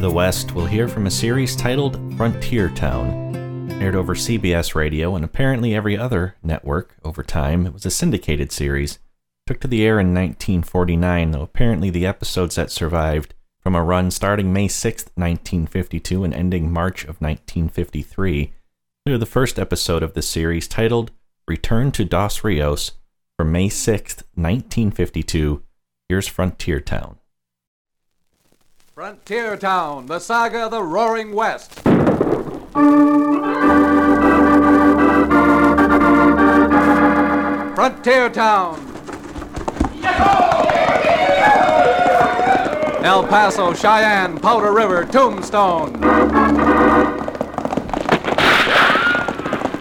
The West, we'll hear from a series titled Frontier Town. Aired over CBS Radio and apparently every other network over time, it was a syndicated series. Took to the air in 1949, though apparently the episodes that survived from a run starting May 6, 1952 and ending March of 1953. We the first episode of the series titled Return to Dos Rios from May 6, 1952. Here's Frontier Town. Frontier Town, the saga of the Roaring West. Frontier Town. El Paso, Cheyenne, Powder River, Tombstone.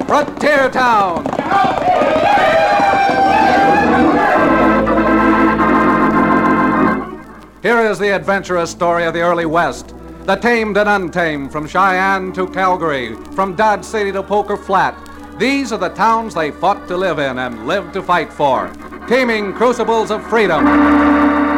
Frontier Town. Here is the adventurous story of the early West. The tamed and untamed, from Cheyenne to Calgary, from Dodge City to Poker Flat. These are the towns they fought to live in and lived to fight for. Teeming crucibles of freedom.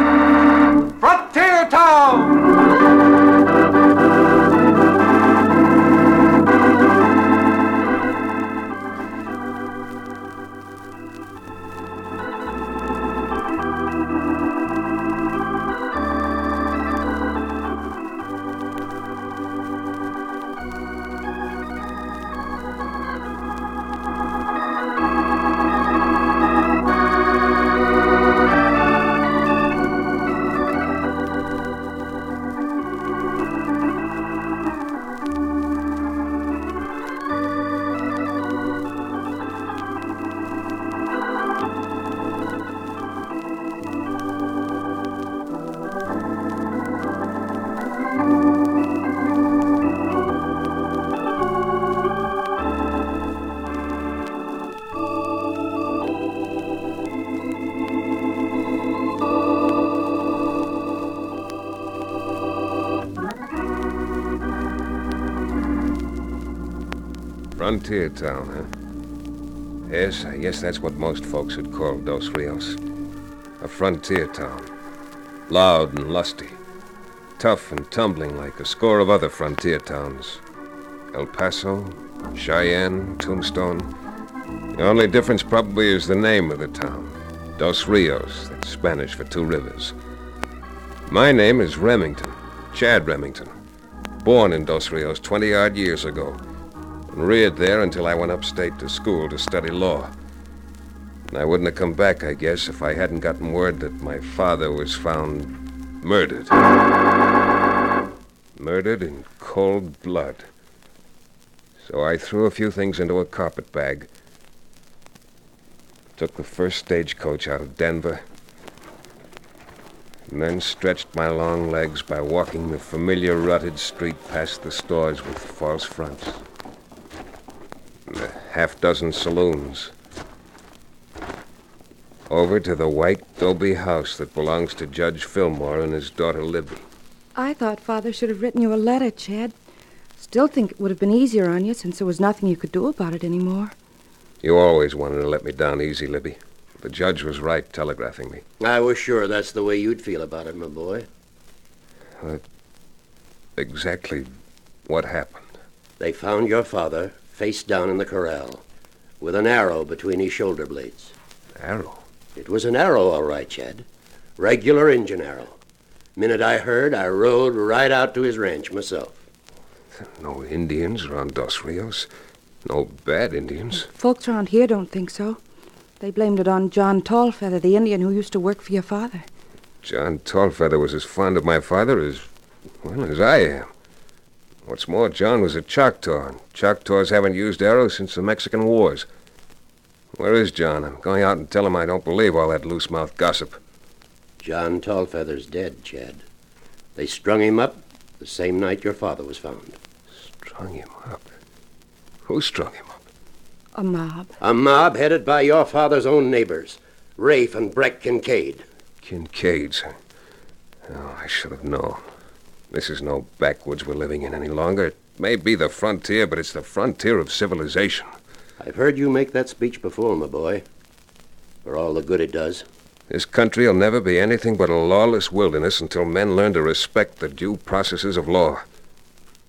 Frontier town, huh? Yes, I guess that's what most folks would call Dos Rios. A frontier town. Loud and lusty. Tough and tumbling like a score of other frontier towns. El Paso, Cheyenne, Tombstone. The only difference probably is the name of the town. Dos Rios, that's Spanish for two rivers. My name is Remington, Chad Remington. Born in Dos Rios 20 odd years ago and reared there until I went upstate to school to study law. And I wouldn't have come back, I guess, if I hadn't gotten word that my father was found murdered. Murdered in cold blood. So I threw a few things into a carpet bag. Took the first stagecoach out of Denver. And then stretched my long legs by walking the familiar rutted street past the stores with false fronts half dozen saloons. Over to the white Dobie house that belongs to Judge Fillmore and his daughter Libby. I thought Father should have written you a letter, Chad. Still think it would have been easier on you since there was nothing you could do about it anymore. You always wanted to let me down easy, Libby. The judge was right telegraphing me. I was sure that's the way you'd feel about it, my boy. Uh, exactly what happened? They found your father face down in the corral, with an arrow between his shoulder blades. Arrow? It was an arrow, all right, Chad. Regular Injun arrow. Minute I heard, I rode right out to his ranch myself. No Indians around Dos Rios. No bad Indians. Folks around here don't think so. They blamed it on John Tallfeather, the Indian who used to work for your father. John Tallfeather was as fond of my father as, well, as I am. What's more, John was a Choctaw, and Choctaws haven't used arrows since the Mexican Wars. Where is John? I'm going out and tell him I don't believe all that loose mouthed gossip. John Tallfeather's dead, Chad. They strung him up the same night your father was found. Strung him up? Who strung him up? A mob. A mob headed by your father's own neighbors, Rafe and Breck Kincaid. Kincaid's. Oh, I should have known. This is no backwoods we're living in any longer. It may be the frontier, but it's the frontier of civilization. I've heard you make that speech before, my boy. For all the good it does. This country will never be anything but a lawless wilderness until men learn to respect the due processes of law.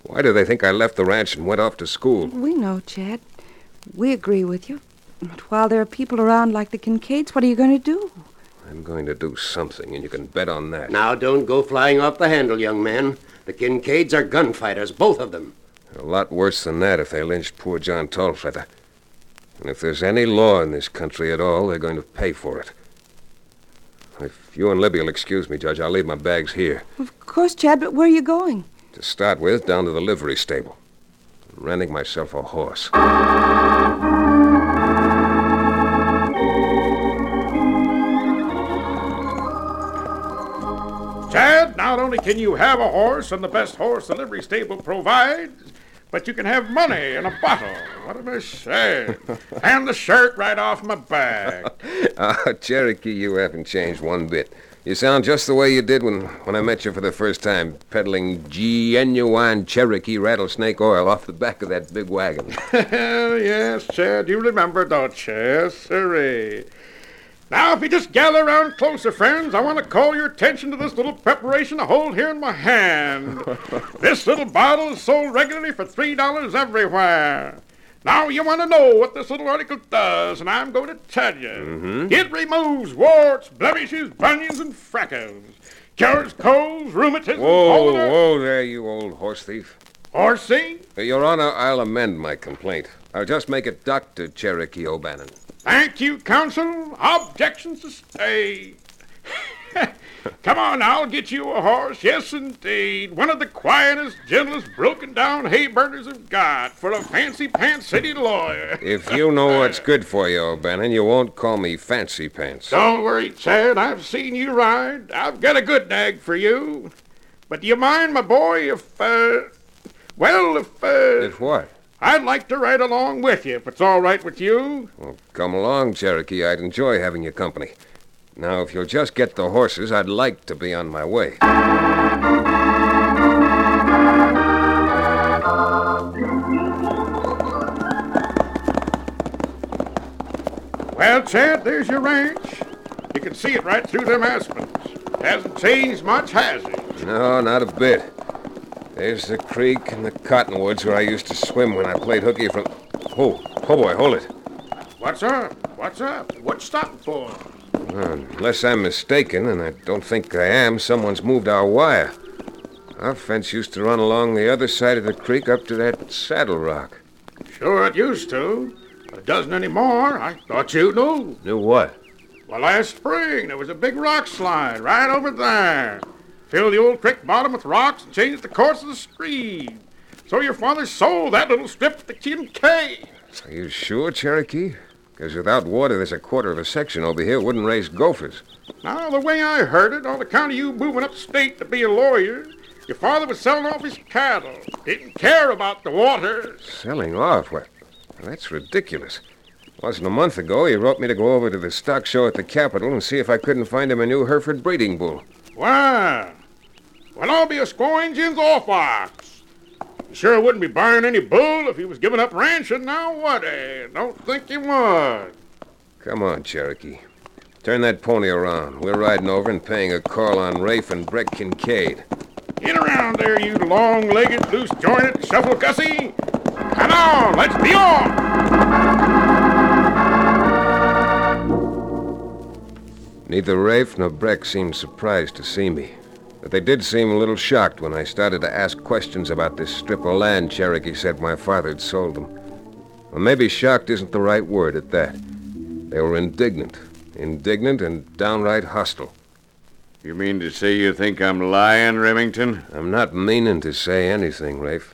Why do they think I left the ranch and went off to school? We know, Chad. We agree with you. But while there are people around like the Kincaids, what are you going to do? I'm going to do something, and you can bet on that. Now, don't go flying off the handle, young man. The Kincaids are gunfighters, both of them. A lot worse than that if they lynched poor John Tallfeather. And if there's any law in this country at all, they're going to pay for it. If you and Libby will excuse me, Judge, I'll leave my bags here. Of course, Chad, but where are you going? To start with, down to the livery stable. I'm renting myself a horse. Chad, not only can you have a horse and the best horse the livery stable provides, but you can have money in a bottle. What am I saying? and the shirt right off my back. Ah, Cherokee, you haven't changed one bit. You sound just the way you did when, when I met you for the first time, peddling genuine Cherokee rattlesnake oil off the back of that big wagon. yes, Chad, you remember, don't you? Yes, sirree. Now, if you just gather around closer, friends, I want to call your attention to this little preparation I hold here in my hand. this little bottle is sold regularly for $3 everywhere. Now, you want to know what this little article does, and I'm going to tell you. Mm-hmm. It removes warts, blemishes, bunions, and freckles. Cures colds, rheumatism, Whoa, whoa there, you old horse thief. Horsey, Your Honor, I'll amend my complaint. I'll just make it Dr. Cherokee O'Bannon. Thank you, counsel. Objections sustained. Come on, I'll get you a horse. Yes, indeed. One of the quietest, gentlest, broken down hay burners have got for a fancy pants city lawyer. If you know what's good for you, O'Bannon, you won't call me Fancy Pants. Don't worry, Chad. I've seen you ride. I've got a good nag for you. But do you mind, my boy, if, uh, well, if, uh, If what? I'd like to ride along with you, if it's all right with you? Well, come along, Cherokee. I'd enjoy having your company. Now, if you'll just get the horses, I'd like to be on my way. Well, Chad, there's your ranch. You can see it right through them aspens. Hasn't changed much, has it? No, not a bit. There's the creek and the cottonwoods where I used to swim when I played hooky from. Oh, oh boy, hold it. What's up? What's up? What's stopping for? Well, unless I'm mistaken, and I don't think I am, someone's moved our wire. Our fence used to run along the other side of the creek up to that saddle rock. Sure, it used to. But it doesn't anymore. I thought you knew. Knew what? Well, last spring, there was a big rock slide right over there. Filled the old creek bottom with rocks and change the course of the stream. So your father sold that little strip to the Kincaid. Are you sure, Cherokee? Because without water, there's a quarter of a section over here wouldn't raise gophers. Now, the way I heard it, on account of you moving upstate to be a lawyer, your father was selling off his cattle. Didn't care about the water. Selling off? What? That's ridiculous. Wasn't a month ago he wrote me to go over to the stock show at the Capitol and see if I couldn't find him a new Hereford breeding bull. Well, well, I'll be a scoring Jim's off ox. You sure wouldn't be buying any bull if he was giving up ranching now, would he? Don't think he would. Come on, Cherokee. Turn that pony around. We're riding over and paying a call on Rafe and Breck Kincaid. Get around there, you long-legged, loose-jointed shuffle gussie. Come on, let's be off. Neither Rafe nor Breck seemed surprised to see me. But they did seem a little shocked when I started to ask questions about this strip of land Cherokee said my father had sold them. Well, maybe shocked isn't the right word at that. They were indignant. Indignant and downright hostile. You mean to say you think I'm lying, Remington? I'm not meaning to say anything, Rafe.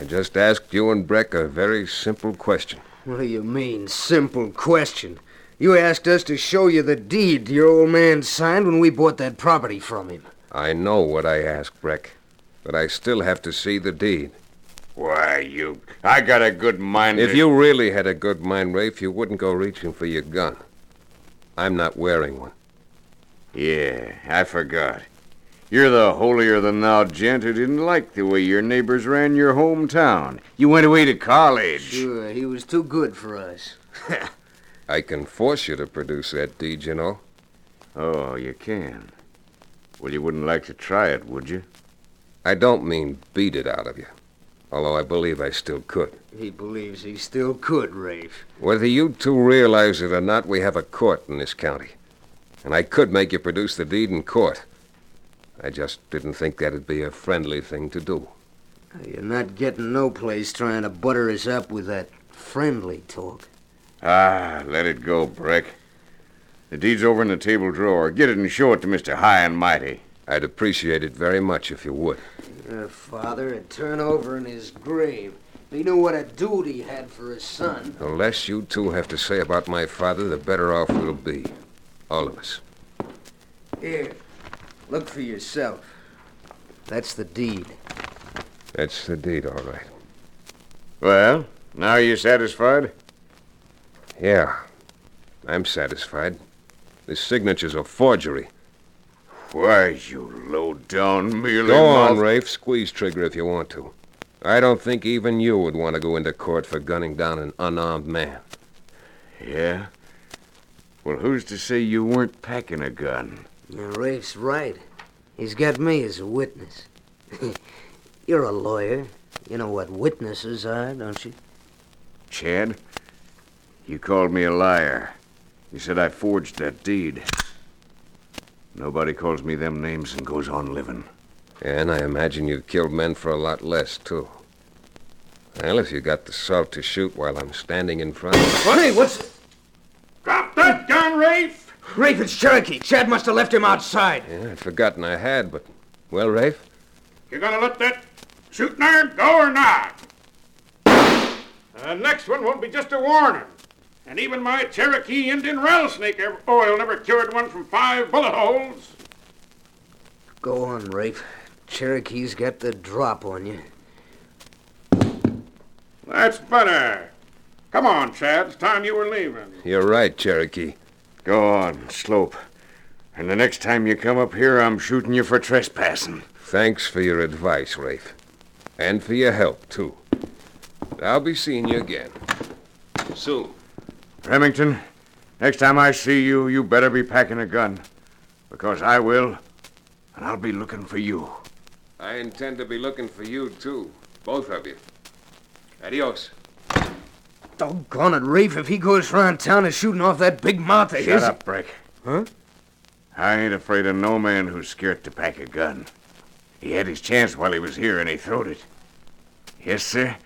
I just asked you and Breck a very simple question. What do you mean, simple question? You asked us to show you the deed your old man signed when we bought that property from him. I know what I asked, Breck, but I still have to see the deed. Why, you. I got a good mind. If to- you really had a good mind, Rafe, you wouldn't go reaching for your gun. I'm not wearing one. Yeah, I forgot. You're the holier than thou gent who didn't like the way your neighbors ran your hometown. You went away to college. Sure, he was too good for us. I can force you to produce that deed, you know. Oh, you can. Well, you wouldn't like to try it, would you? I don't mean beat it out of you, although I believe I still could. He believes he still could, Rafe. Whether you two realize it or not, we have a court in this county. And I could make you produce the deed in court. I just didn't think that'd be a friendly thing to do. You're not getting no place trying to butter us up with that friendly talk. Ah, let it go, Breck. The deed's over in the table drawer. Get it and show it to Mr. High and Mighty. I'd appreciate it very much if you would. Your father would turn over in his grave. He knew what a duty he had for his son. The less you two have to say about my father, the better off we'll be. All of us. Here, look for yourself. That's the deed. That's the deed, all right. Well, now you satisfied? Yeah, I'm satisfied. This signature's a forgery. Why, you low-down mealy Go on, Rafe. Squeeze trigger if you want to. I don't think even you would want to go into court for gunning down an unarmed man. Yeah? Well, who's to say you weren't packing a gun? Now, Rafe's right. He's got me as a witness. You're a lawyer. You know what witnesses are, don't you? Chad, you called me a liar. You said I forged that deed. Nobody calls me them names and goes on living. And I imagine you've killed men for a lot less, too. Well, if you got the salt to shoot while I'm standing in front of Hey, what's... Drop that gun, Rafe! Rafe, it's Cherokee. Chad must have left him outside. Yeah, I'd forgotten I had, but. Well, Rafe? You gonna let that shooting iron go or not? The next one won't be just a warning. And even my Cherokee Indian rattlesnake oil oh, never cured one from five bullet holes. Go on, Rafe. Cherokee's got the drop on you. That's better. Come on, Chad. It's time you were leaving. You're right, Cherokee. Go on, Slope. And the next time you come up here, I'm shooting you for trespassing. Thanks for your advice, Rafe. And for your help, too. I'll be seeing you again. Soon. Remington, next time I see you, you better be packing a gun. Because I will, and I'll be looking for you. I intend to be looking for you, too. Both of you. Adios. Doggone it, Rafe. If he goes round town and shooting off that big mouth of Shut his... up, Breck. Huh? I ain't afraid of no man who's scared to pack a gun. He had his chance while he was here, and he throwed it. Yes, sir.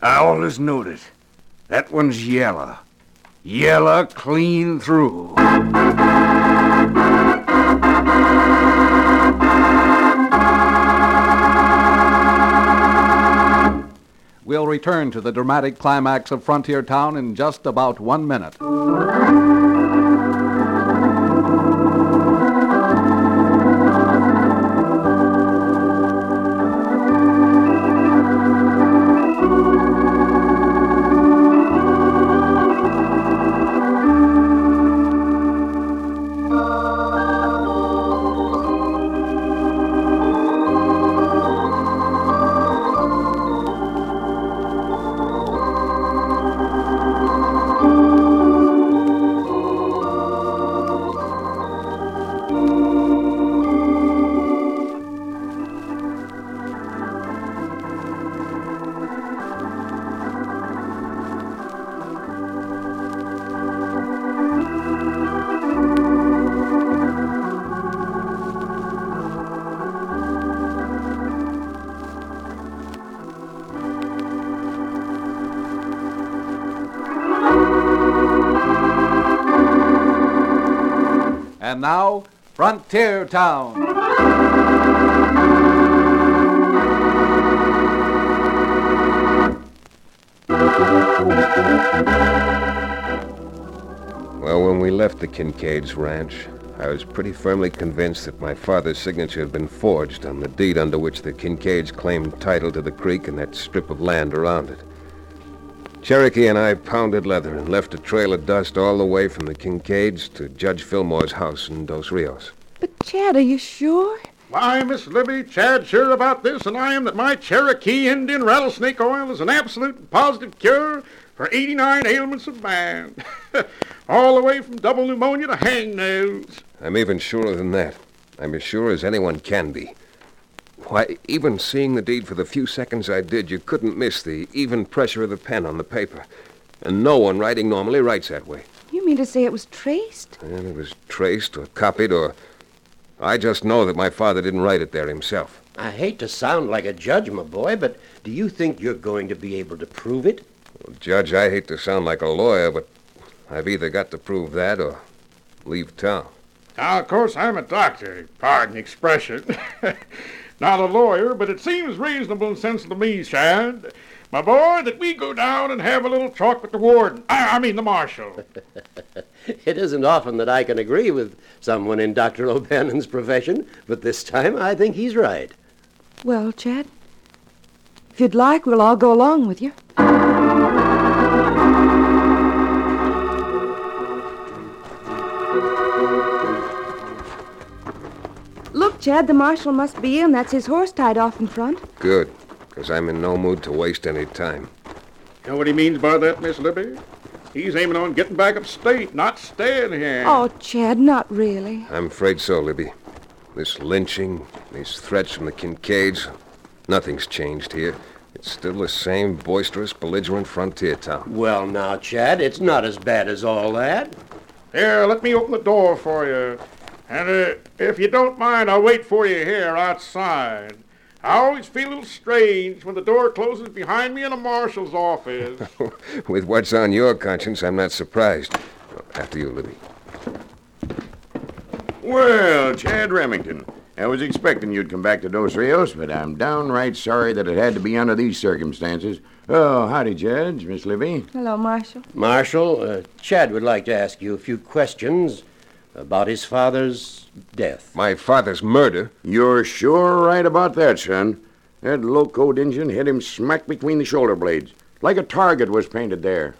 I always knowed it. That one's yellow. Yellow clean through. We'll return to the dramatic climax of Frontier Town in just about one minute. Frontier Town. Well, when we left the Kincaid's ranch, I was pretty firmly convinced that my father's signature had been forged on the deed under which the Kincaids claimed title to the creek and that strip of land around it. Cherokee and I pounded leather and left a trail of dust all the way from the Kincaids to Judge Fillmore's house in Dos Rios. But, Chad, are you sure? Why, Miss Libby, Chad's sure about this, and I am that my Cherokee Indian rattlesnake oil is an absolute and positive cure for 89 ailments of man. all the way from double pneumonia to hangnails. I'm even surer than that. I'm as sure as anyone can be. Why, even seeing the deed for the few seconds I did, you couldn't miss the even pressure of the pen on the paper. And no one writing normally writes that way. You mean to say it was traced? And it was traced or copied or. I just know that my father didn't write it there himself. I hate to sound like a judge, my boy, but do you think you're going to be able to prove it? Well, Judge, I hate to sound like a lawyer, but I've either got to prove that or leave town. Now, of course, I'm a doctor. Pardon the expression. Not a lawyer, but it seems reasonable and sensible to me, Chad, my boy, that we go down and have a little talk with the warden. I, I mean, the marshal. it isn't often that I can agree with someone in Dr. O'Bannon's profession, but this time I think he's right. Well, Chad, if you'd like, we'll all go along with you. Chad, the marshal must be in. That's his horse tied off in front. Good, because I'm in no mood to waste any time. You know what he means by that, Miss Libby? He's aiming on getting back upstate, not staying here. Oh, Chad, not really. I'm afraid so, Libby. This lynching, these threats from the Kincaids, nothing's changed here. It's still the same boisterous, belligerent frontier town. Well, now, Chad, it's not as bad as all that. Here, let me open the door for you. And uh, if you don't mind, I'll wait for you here outside. I always feel a little strange when the door closes behind me in a marshal's office. With what's on your conscience, I'm not surprised. After you, Libby. Well, Chad Remington, I was expecting you'd come back to Dos Rios, but I'm downright sorry that it had to be under these circumstances. Oh, howdy, Judge, Miss Libby. Hello, Marshal. Marshal, uh, Chad would like to ask you a few questions about his father's death. My father's murder? You're sure right about that, son. That locoed Injun hit him smack between the shoulder blades, like a target was painted there.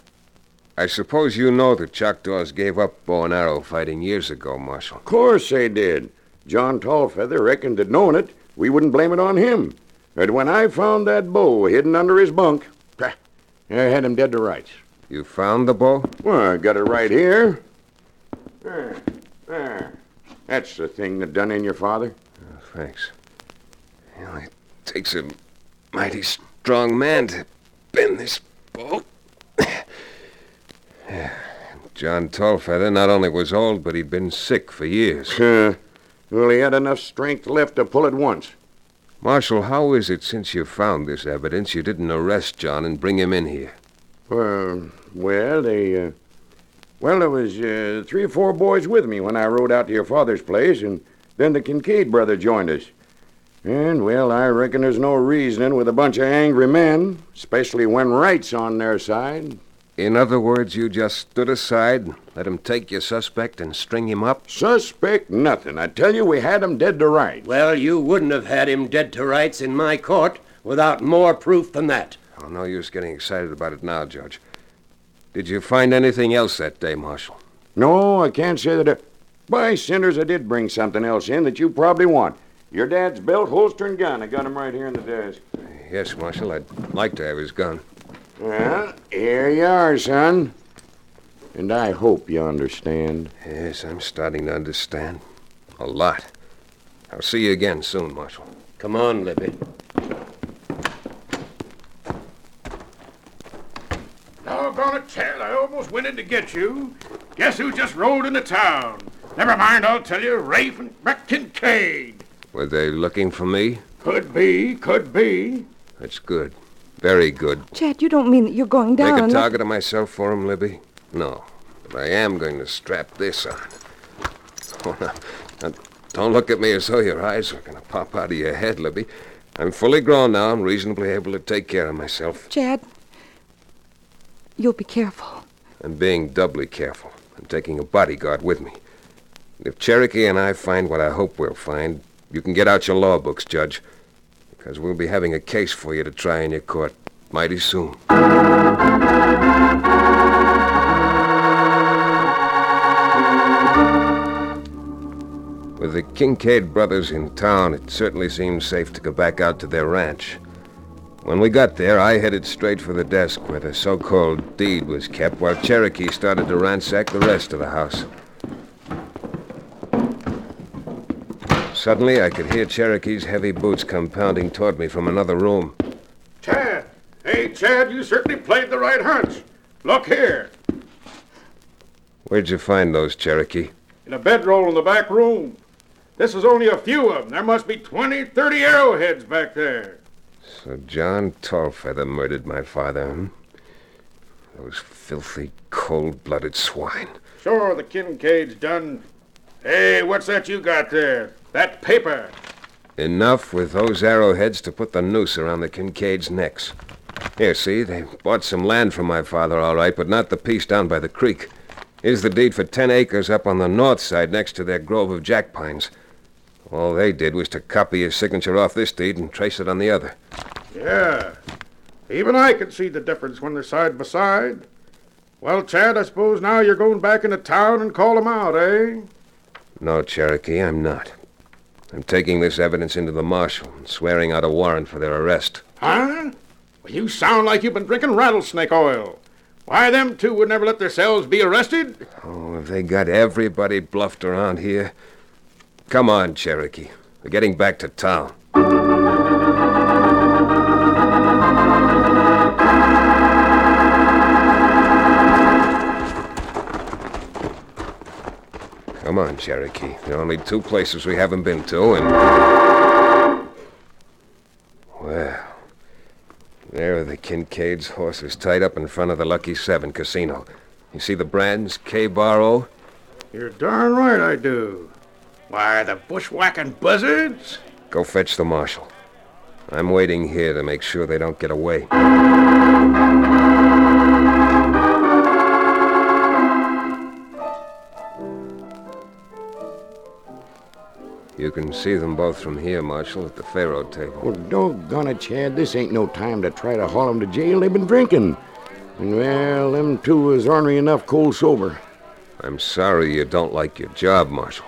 I suppose you know the Choctaws gave up bow and arrow fighting years ago, Marshal. Of course they did. John Tallfeather reckoned that knowing it, we wouldn't blame it on him. But when I found that bow hidden under his bunk, I had him dead to rights. You found the bow? Well, I got it right here. There, there. That's the thing that done in your father. Oh, thanks. You know, it takes a mighty strong man to bend this bow. John Tallfeather not only was old, but he'd been sick for years. Uh, well, he had enough strength left to pull it once. Marshal, how is it since you found this evidence you didn't arrest John and bring him in here? Well, well, they, uh, well, there was uh, three or four boys with me when I rode out to your father's place, and then the Kincaid brother joined us. And, well, I reckon there's no reasoning with a bunch of angry men, especially when right's on their side. In other words, you just stood aside, let him take your suspect and string him up? Suspect nothing. I tell you, we had him dead to rights. Well, you wouldn't have had him dead to rights in my court without more proof than that. Oh, no use getting excited about it now, Judge. Did you find anything else that day, Marshal? No, I can't say that. I... By cinders, I did bring something else in that you probably want. Your dad's belt, holster, and gun. I got 'em right here in the desk. Yes, Marshal. I'd like to have his gun. Well, here you are, son. And I hope you understand. Yes, I'm starting to understand. A lot. I'll see you again soon, Marshal. Come on, Libby. Doggone it, Chad, I almost went in to get you. Guess who just rode into town? Never mind, I'll tell you, Rafe and Breck Kincaid. Were they looking for me? Could be, could be. That's good. Very good. Chad, you don't mean that you're going down Make a target of myself for him, Libby? No. But I am going to strap this on. Oh, now, now, don't look at me as though your eyes are going to pop out of your head, Libby. I'm fully grown now. I'm reasonably able to take care of myself. Chad, you'll be careful. I'm being doubly careful. I'm taking a bodyguard with me. If Cherokee and I find what I hope we'll find, you can get out your law books, Judge, because we'll be having a case for you to try in your court mighty soon. With the Kincaid brothers in town, it certainly seemed safe to go back out to their ranch. When we got there, I headed straight for the desk where the so called deed was kept, while Cherokee started to ransack the rest of the house. Suddenly, I could hear Cherokee's heavy boots come pounding toward me from another room. Chad! Hey, Chad, you certainly played the right hunch. Look here. Where'd you find those, Cherokee? In a bedroll in the back room. This is only a few of them. There must be 20, 30 arrowheads back there. So John Tallfeather murdered my father, hmm? Those filthy, cold-blooded swine. Sure, the Kincaid's done. Hey, what's that you got there? That paper. Enough with those arrowheads to put the noose around the Kincaids' necks. Here, see, they bought some land from my father, all right, but not the piece down by the creek. Here's the deed for ten acres up on the north side next to their grove of jack pines. All they did was to copy his signature off this deed and trace it on the other. Yeah. Even I can see the difference when they're side by side. Well, Chad, I suppose now you're going back into town and call 'em out, eh? No, Cherokee, I'm not. I'm taking this evidence into the marshal and swearing out a warrant for their arrest. Huh? Well, you sound like you've been drinking rattlesnake oil. Why, them two would never let themselves be arrested. Oh, have they got everybody bluffed around here? Come on, Cherokee. We're getting back to town. Come on, Cherokee. There are only two places we haven't been to, and. Well. There are the Kincaid's horses tied up in front of the Lucky Seven casino. You see the brands, K Bar O? You're darn right I do. Why, the bushwhacking buzzards? Go fetch the marshal. I'm waiting here to make sure they don't get away. You can see them both from here, Marshal, at the faro table. Well, doggone it, Chad. This ain't no time to try to haul 'em to jail. They've been drinking. And, well, them two is ornery enough cold sober. I'm sorry you don't like your job, Marshal.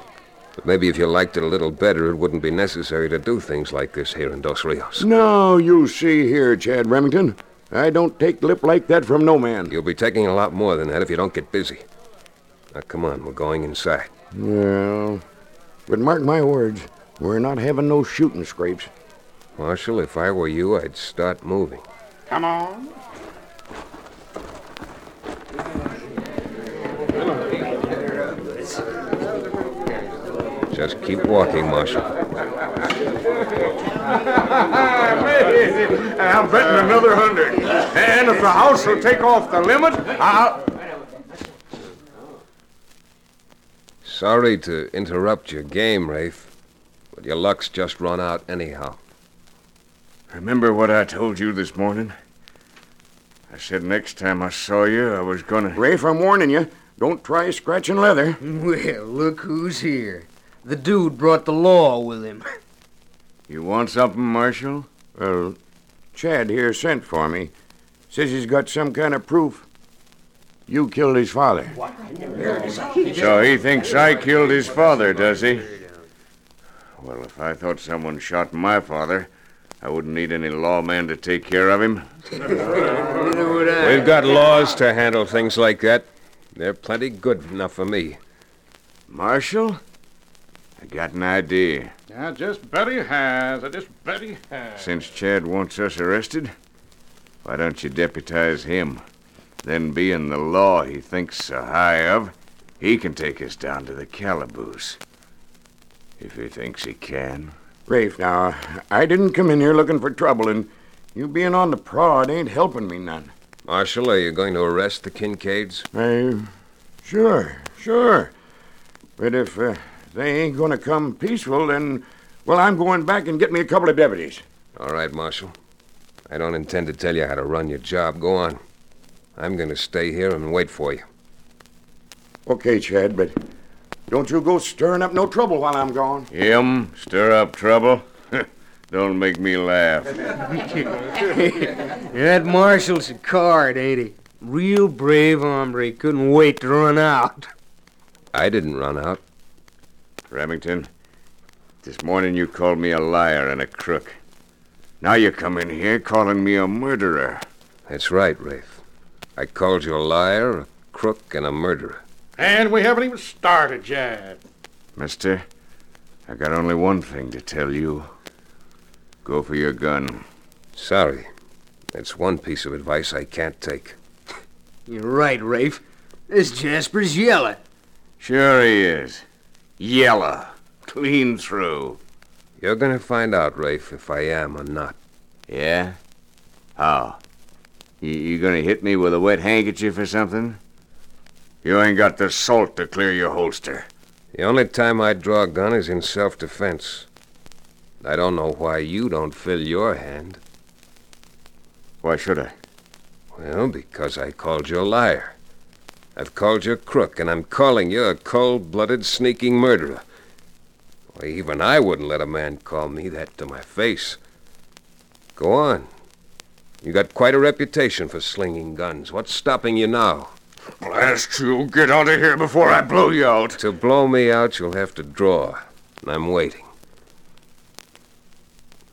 But maybe if you liked it a little better, it wouldn't be necessary to do things like this here in Dos Rios. Now, you see here, Chad Remington. I don't take lip like that from no man. You'll be taking a lot more than that if you don't get busy. Now, come on, we're going inside. Well, but mark my words, we're not having no shooting scrapes. Marshal, if I were you, I'd start moving. Come on. Just keep walking, Marshal. I'm betting another hundred. And if the house will take off the limit, I'll. Sorry to interrupt your game, Rafe, but your luck's just run out anyhow. Remember what I told you this morning? I said next time I saw you, I was gonna. Rafe, I'm warning you. Don't try scratching leather. Well, look who's here. The dude brought the law with him. You want something, Marshal? Well, Chad here sent for me. Says he's got some kind of proof. You killed his father. So he thinks I killed his father, does he? Well, if I thought someone shot my father, I wouldn't need any lawman to take care of him. Neither would I. We've got laws to handle things like that. They're plenty good enough for me. Marshal? I got an idea. I just bet he has. I just bet he has. Since Chad wants us arrested, why don't you deputize him? Then, being the law he thinks so high of, he can take us down to the calaboose. If he thinks he can. Rafe, now, I didn't come in here looking for trouble, and you being on the prod ain't helping me none. Marshal, are you going to arrest the Kincaids? I, sure, sure. But if uh, they ain't going to come peaceful, then, well, I'm going back and get me a couple of deputies. All right, Marshal. I don't intend to tell you how to run your job. Go on. I'm going to stay here and wait for you. Okay, Chad, but don't you go stirring up no trouble while I'm gone. Him stir up trouble? Don't make me laugh. that marshal's a card, ain't he? Real brave hombre. Couldn't wait to run out. I didn't run out. Remington, this morning you called me a liar and a crook. Now you come in here calling me a murderer. That's right, Rafe. I called you a liar, a crook, and a murderer. And we haven't even started yet. Mister, I got only one thing to tell you. Go for your gun. Sorry. That's one piece of advice I can't take. You're right, Rafe. This Jasper's yellow. Sure he is. Yellow. Clean through. You're gonna find out, Rafe, if I am or not. Yeah? How? You, you gonna hit me with a wet handkerchief or something? You ain't got the salt to clear your holster. The only time I draw a gun is in self-defense. I don't know why you don't fill your hand. Why should I? Well, because I called you a liar. I've called you a crook, and I'm calling you a cold-blooded, sneaking murderer. Why, even I wouldn't let a man call me that to my face. Go on. You got quite a reputation for slinging guns. What's stopping you now? Blast you! Get out of here before I blow you out. To blow me out, you'll have to draw. And I'm waiting.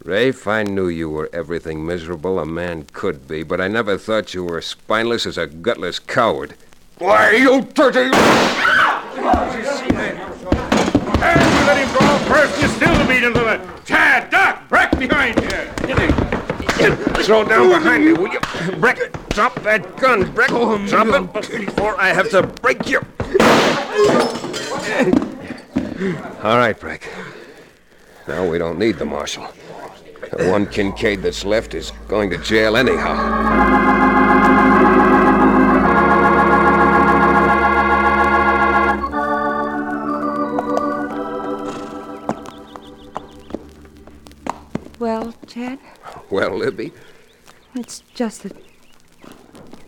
Rafe, I knew you were everything miserable a man could be, but I never thought you were as spineless as a gutless coward. Why, you dirty... And we let him go first, you still the beat into the... Chad, Doc, Breck behind you. Throw down behind me, will you? Breck, drop that gun, Breck. Oh, drop it before I have to break you. All right, Breck. Now we don't need the marshal. The one Kincaid that's left is going to jail anyhow. Well, Libby, it's just that.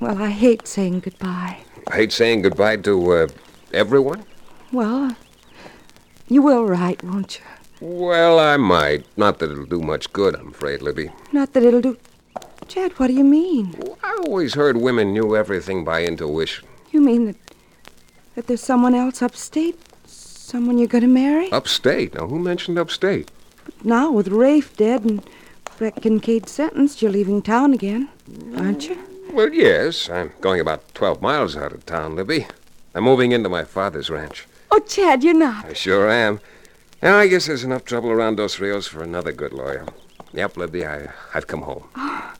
Well, I hate saying goodbye. I hate saying goodbye to uh, everyone. Well, you will write, won't you? Well, I might. Not that it'll do much good, I'm afraid, Libby. Not that it'll do. Chad, what do you mean? I always heard women knew everything by intuition. You mean that that there's someone else upstate? Someone you're going to marry? Upstate. Now, who mentioned upstate? Now, with Rafe dead and Breck Kincaid sentenced, you're leaving town again, aren't you? Well, yes. I'm going about 12 miles out of town, Libby. I'm moving into my father's ranch. Oh, Chad, you're not. I sure am. Now, I guess there's enough trouble around Dos Rios for another good lawyer. Yep, Libby, I, I've come home. Oh.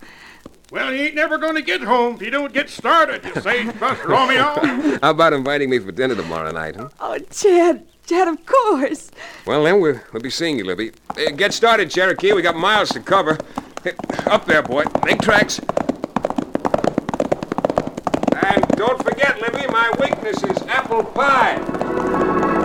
Well, you ain't never going to get home if you don't get started, you sagebrush Romeo. How about inviting me for dinner tomorrow night, huh? Oh, Chad, Chad, of course. Well, then, we'll, we'll be seeing you, Libby. Uh, get started, Cherokee. We got miles to cover. Hey, Up there, boy. Make tracks. And don't forget, Libby, my weakness is apple pie.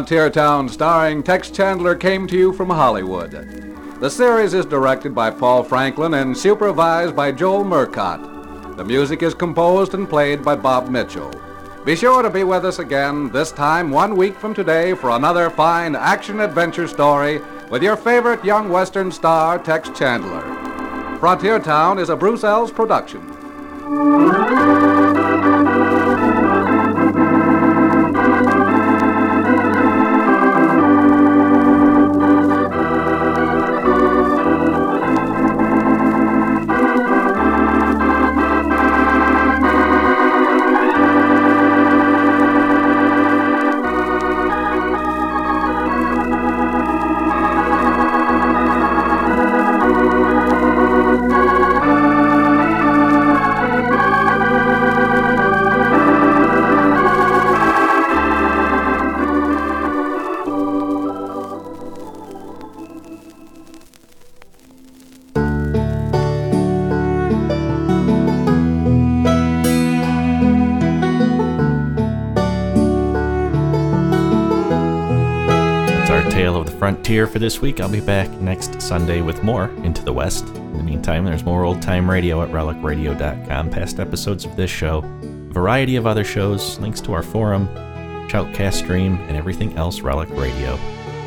Frontier Town, starring Tex Chandler, came to you from Hollywood. The series is directed by Paul Franklin and supervised by Joel Murcott. The music is composed and played by Bob Mitchell. Be sure to be with us again, this time one week from today, for another fine action adventure story with your favorite young Western star, Tex Chandler. Frontier Town is a Bruce Eells production. Frontier for this week. I'll be back next Sunday with more Into the West. In the meantime, there's more old time radio at relicradio.com, past episodes of this show, a variety of other shows, links to our forum, Shoutcast stream, and everything else Relic Radio.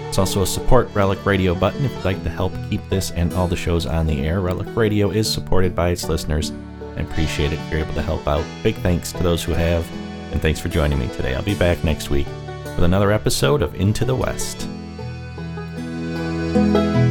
It's also a support Relic Radio button if you'd like to help keep this and all the shows on the air. Relic Radio is supported by its listeners. I appreciate it if you're able to help out. Big thanks to those who have, and thanks for joining me today. I'll be back next week with another episode of Into the West thank you